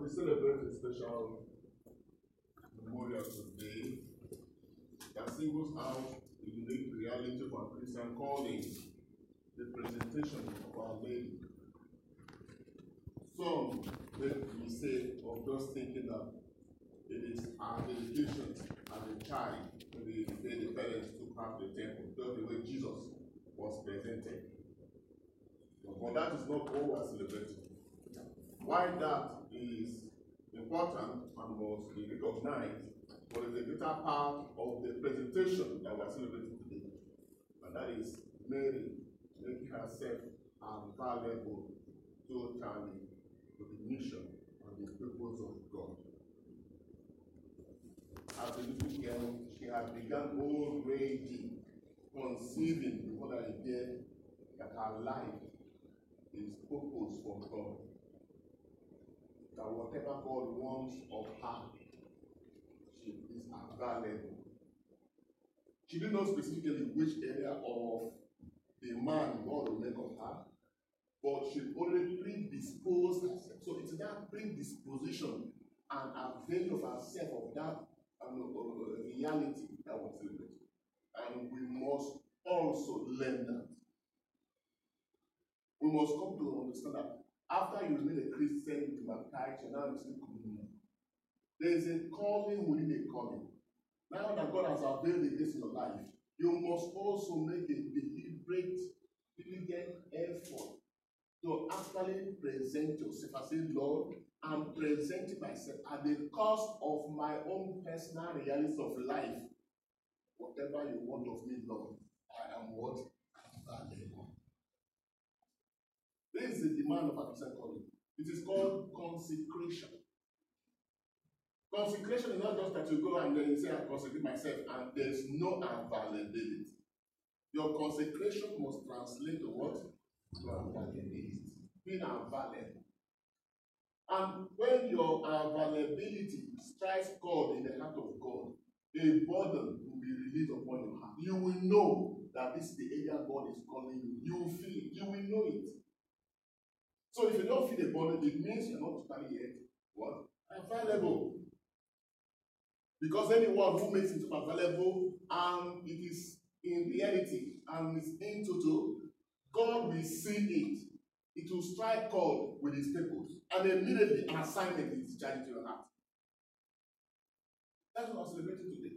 We celebrate a special memorial today that singles out the unique reality of our Christian calling, the presentation of Our Lady. Some make mistake of just thinking that it is our dedication as a child when the, the parents took half the temple, just the way Jesus was presented. But that is not all we are celebrating. Why that is important and must be recognized, but it's a greater part of the presentation that we are celebrating today. And that is Mary making herself available totally to the mission and the purpose of God. As a little girl, she had begun already conceiving before the idea that her life is purpose for God. That whatever God wants of her, she is available. She didn't know specifically which area of the man God will make of her, but she already predisposed herself. So it's that predisposition and avail of herself of that um, uh, reality that was celebrated. And we must also learn that. We must come to understand that after you remain a Christian, you baptized, you're now receiving communion. There is a calling within a calling. Now that God has availed the grace in your life, you must also make a deliberate, diligent effort to actually present yourself. I say, Lord, I'm presenting myself at the cost of my own personal realities of life. Whatever you want of me, Lord, I am what? This is the demand of our Christian calling. It is called consecration. Consecration is not just that you go and then you say, I consecrate myself, and there's no availability. Your consecration must translate to what? To availability. Being available. And when your availability strikes God in the heart of God, a burden will be released upon your heart. You will know that this is the area God is calling you. You will feel it. You will know it. So if you don't feel the burden, it means you're not totally yet what? Available. Because anyone who makes himself available and it is in reality and is into to, God will see it. It will strike God with his purpose. And immediately an assignment is discharged to your heart. That's what I'm celebrating today.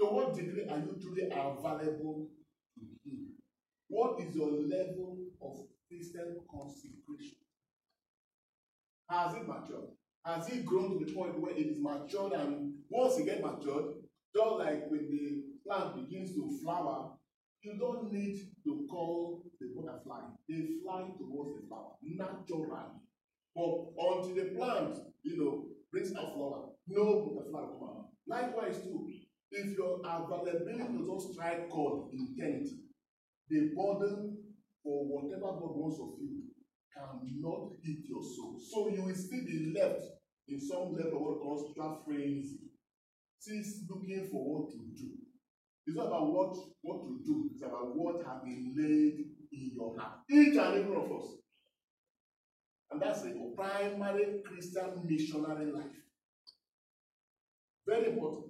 To what degree are you truly available to Him? What is your level of Christian consecration? Has it matured? Has it grown to the point where it is matured and once it gets matured, just like when the plant begins to flower, you don't need to call the butterfly. They fly towards the flower naturally. But until the plant, you know, brings out flower, no butterfly will come out. Likewise, too, if your availability does not strike God in eternity, the burden whatever God wants of you cannot hit your soul. So you will still be left in some level of what calls frenzy, still looking for what to do. It's not about what, what to do, it's about what has been laid in your heart. Each and every one of us. And that's a primary Christian missionary life. Very important.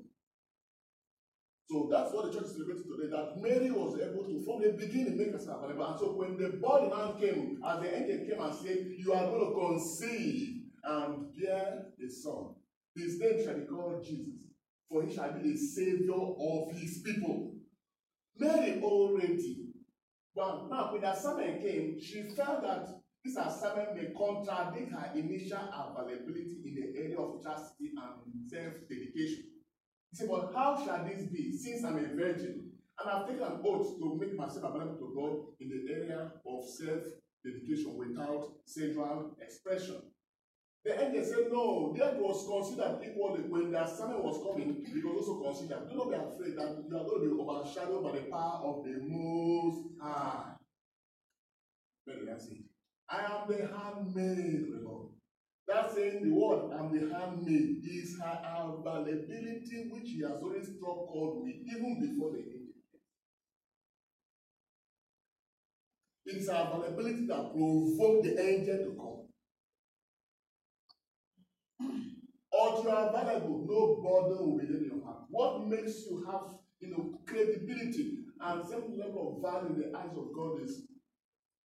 So that's what the church is celebrating today. That Mary was able to, from the beginning, make herself available. And so when the body man came, as the angel came and said, You are going to conceive and bear a son. His name shall be called Jesus, for he shall be the savior of his people. Mary already, well, now when the assignment came, she felt that this assignment may contradict her initial availability in the area of chastity and self-dedication. Said, But how shall this be, since I'm a virgin, and I've taken an oath to make myself available to God in the area of self-dedication without sexual expression? The angel said, No, that was considered equally when the assignment was coming, it was also considered. Do not be afraid that you are going to be overshadowed by the power of the Most High. That's it. I am the handmaid, Lord. That saying the word I'm the handmaid is her availability which he has already struck God with even before the angel. It is her availability that provoked the angel to come. But you are available. No burden will be in your heart. What makes you have, you know, credibility and some level of value in the eyes of God is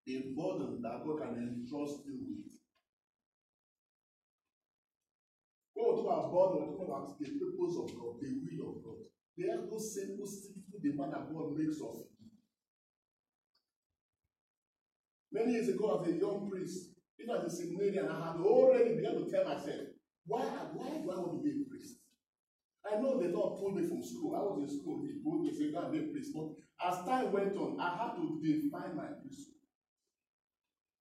a burden that God can entrust you with. When we talk about burden, we're talking about the purpose of God, the will of God. They are those simple, simple demand that God makes of you. Many years ago, as a young priest, even as a seminarian, I had already begun to tell myself, why, why do I want to be a priest? I know the Lord pulled me from school. I was in school. He pulled me, said, go and be a priest. But as time went on, I had to define my priesthood.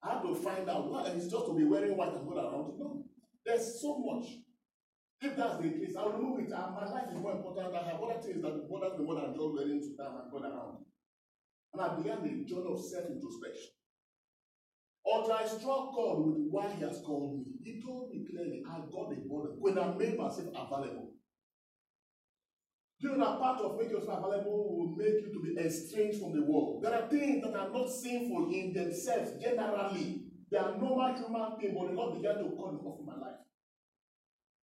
I had to find out what it's just to be wearing white and go around. No, there's so much. If that's the case, I'll remove it. my life is more important. I have other things that bother me more than just wearing to down and go around. And I began the journey of self-introspection. Until I struck God with why He has called me. He told me clearly, I got the burden when I made myself available. You know that part of making yourself available will make you to be estranged from the world. There are things that are not sinful in themselves generally. They are normal human things, but the Lord began to call them off my life.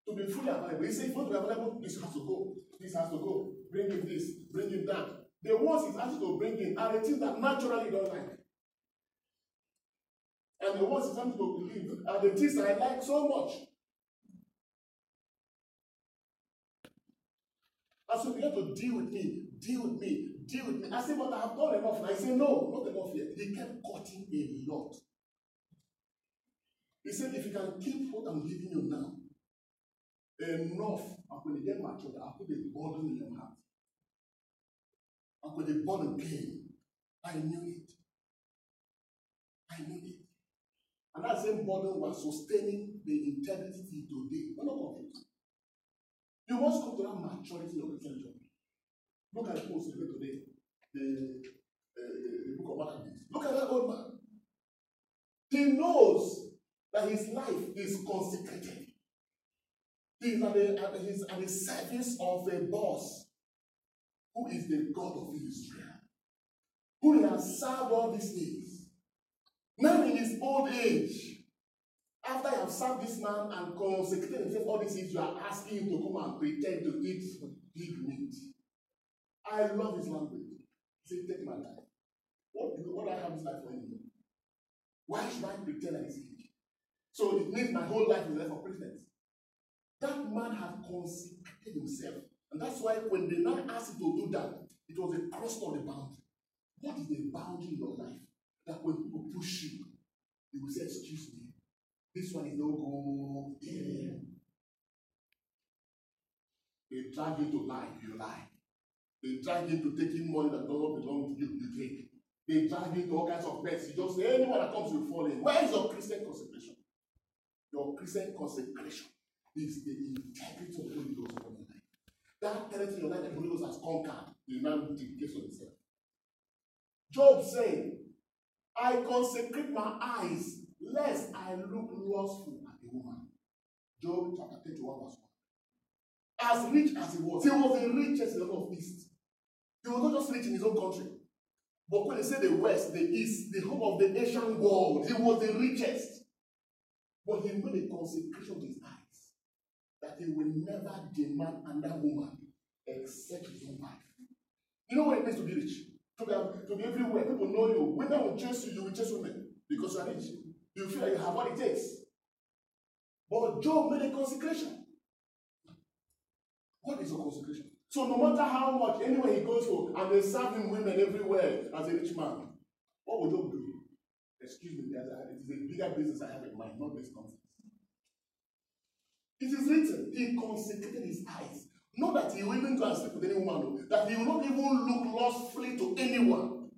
To be fully available. He said, if you want to be available, this has to go. This has to go. Bring in this, bring in that. The ones he's asked to bring in are the things that naturally don't like. And the ones he's asked to believe are the things I like so much. And so began to deal with me, deal with me, deal with me. I said, but I have done enough. And I said, no, not enough yet. He kept cutting a lot. He said, if you can keep what I'm giving you now, enough, and when you get mature, I'll put a burden in your heart. And when the burden came, I knew it. I knew it. And that same burden was sustaining the integrity today. We're not confused. You must come to that maturity your Christian journey. Look at the post today, the, uh, the book of Maccabees. Look at that old man. He knows that his life is consecrated. He's at the, at, he's at the service of a boss who is the God of Israel, who has served all these days. Now in his old age, after you have served this man and consecrated himself all these things, you are asking him to come and pretend to eat pig meat. I love his language. He said, Take my life. What, what I have this life for anymore? Why should I pretend this age? So it means my whole life is left for pretense. Man had consecrated himself. And that's why when they now asked him to do that, it was a cross on the boundary. What is the boundary in your life? That when people push you, you will say, Excuse me, this one is no go. They drag you to lie, you lie. They drag you to taking money that does not belong to you, you take. They drag you to all kinds of mess. You just say anyone that comes, you fall in. Where is your Christian consecration? Your Christian consecration is the integrity of Holy Ghost upon your life. That territory your life that the Holy Ghost has conquered, you now dedicate to yourself. Job said, I consecrate my eyes lest I look lustful at a woman. Job chapter 31, verse 1. As rich as he was, he was the richest in the of East. He was not just rich in his own country. But when they say the West, the East, the home of the Asian world, he was the richest. But he made a consecration to his eyes that he will never demand another woman except own wife. You know what it means to be rich? To be, to be everywhere. People know you. Women will chase you, you will chase women because you are rich. You feel like you have what it takes. But Job made a consecration. What is a consecration? So no matter how much, anywhere he goes to, and they serve him women everywhere as a rich man, what would Job do? Excuse me, it is a bigger business I have in mind, not this nonsense. It is written, he consecrated his eyes. Not that he will even go and sleep with any woman, that he will not even look lustfully to anyone.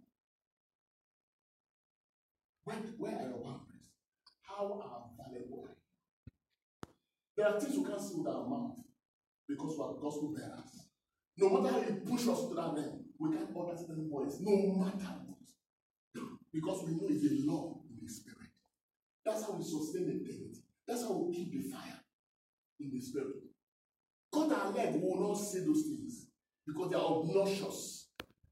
Where, where are your boundaries? How valuable are you? There are things we can't see with our mouth because we are gospel bearers. No matter how you push us to that end, we can't understand voice, no matter what. Because we know it's a law in the spirit. That's how we sustain the dignity. That's how we keep the fire in the spirit. God and leg will not say those things because they are obnoxious.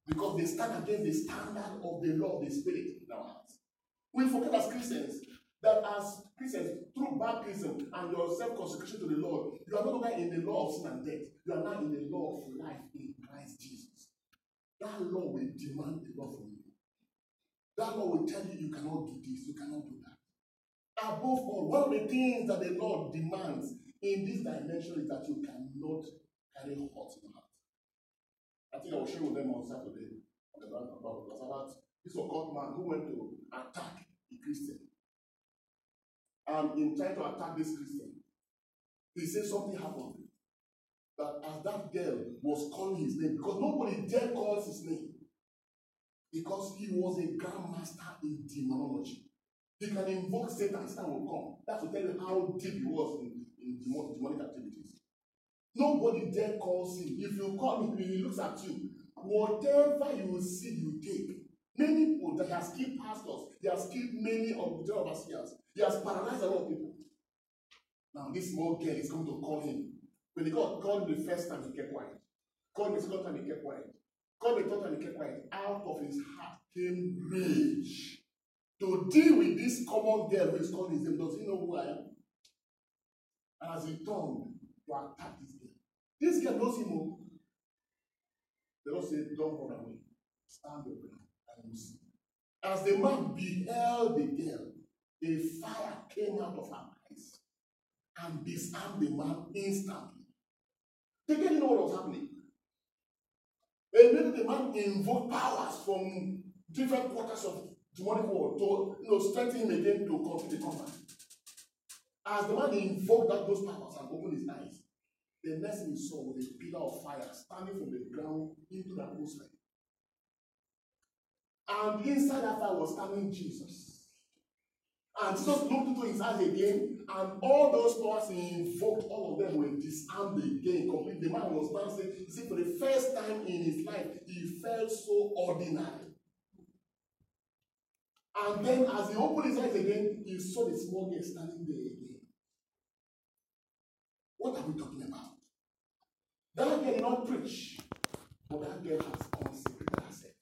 Because they stand against the standard of the law of the spirit in our hearts. We forget as Christians that as Christians, through baptism and your self-consecration to the Lord, you are no longer in the law of sin and death. You are now in the law of life in Christ Jesus. That law will demand a lot from you. That law will tell you you cannot do this, you cannot do that. Above all, one of the things that the Lord demands in this dimension is that you cannot carry hot in your heart. I think I will sharing with them on Saturday on the ground about was about this occult man who went to attack a Christian. And in trying to attack this Christian, he said something happened. That as that girl was calling his name, because nobody dare calls his name, because he was a grandmaster in demonology. He can invoke Satan, Satan will come. That will tell you how deep he was in, in demonic activities. Nobody dare calls him. If you call him, he looks at you. Whatever you see, you take. Many people that has killed pastors, he has killed many of the overseers. He has paralyzed a lot of people. Now, this small girl is going to call him. When he called, called the first time, he kept quiet. Called the second time, he kept quiet. Called the third time, he kept quiet. Out of his heart came rage. To deal with this common girl who is called his name, does he know who I am? And as he turned to attack this girl, this girl knows him. Oh. The Lord said, Don't run away. Stand your ground and you see. As the man beheld the girl, a fire came out of her eyes and disarmed the man instantly. They didn't know what was happening. Immediately, the man invoked powers from different quarters of demonic world to you know, strengthen him again to complete the combat. As the man invoked that, those powers and opened his eyes, the next thing he saw was a pillar of fire standing from the ground into the atmosphere. And inside that fire was standing Jesus. And Jesus looked into his eyes again, and all those powers he invoked, all of them were disarmed again completely. The man was dancing. See, for the first time in his life, he felt so ordinary. And then, as he opened his eyes again, he saw the small girl standing there again. Are we talking about? That girl did not preach, but that girl has consecrated herself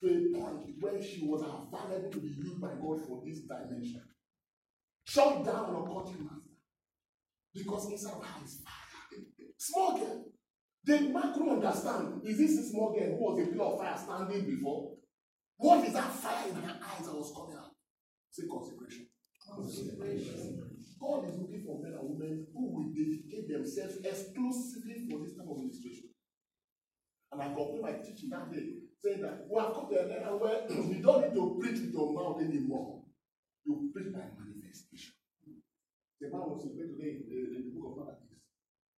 to a point where she was available to be used by God for this dimension. Shut down an occultic master. Because inside of her is fire. Small girl. The couldn't understand. Is this a small girl who was a pillar of fire standing before? What is that fire in her eyes that was coming out? Say consecration. Consecration. God is looking for men and women who will dedicate themselves exclusively for this type of ministration. And I conclude my teaching that day saying that we have come to an era where you don't need to preach with your mouth anymore. You preach by manifestation. The man was in today in the, in the book of Malachi.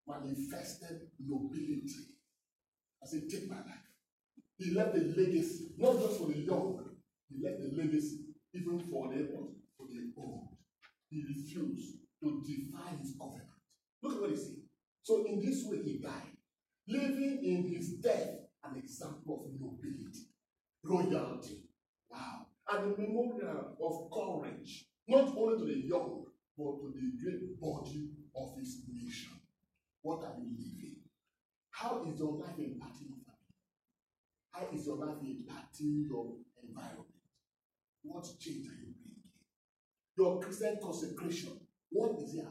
Manifested nobility. I said, take my life. He left a legacy, not just for the young, he left a legacy even for the for the old. He refused to defy his covenant. Look at what he said. So in this way he died, leaving in his death an example of nobility, royalty. Wow. And a memorial of courage, not only to the young, but to the great body of his nation. What are you living? How is your life impacting your family? How is your life impacting your environment? What change are you bringing? Your Christian consecration, what is it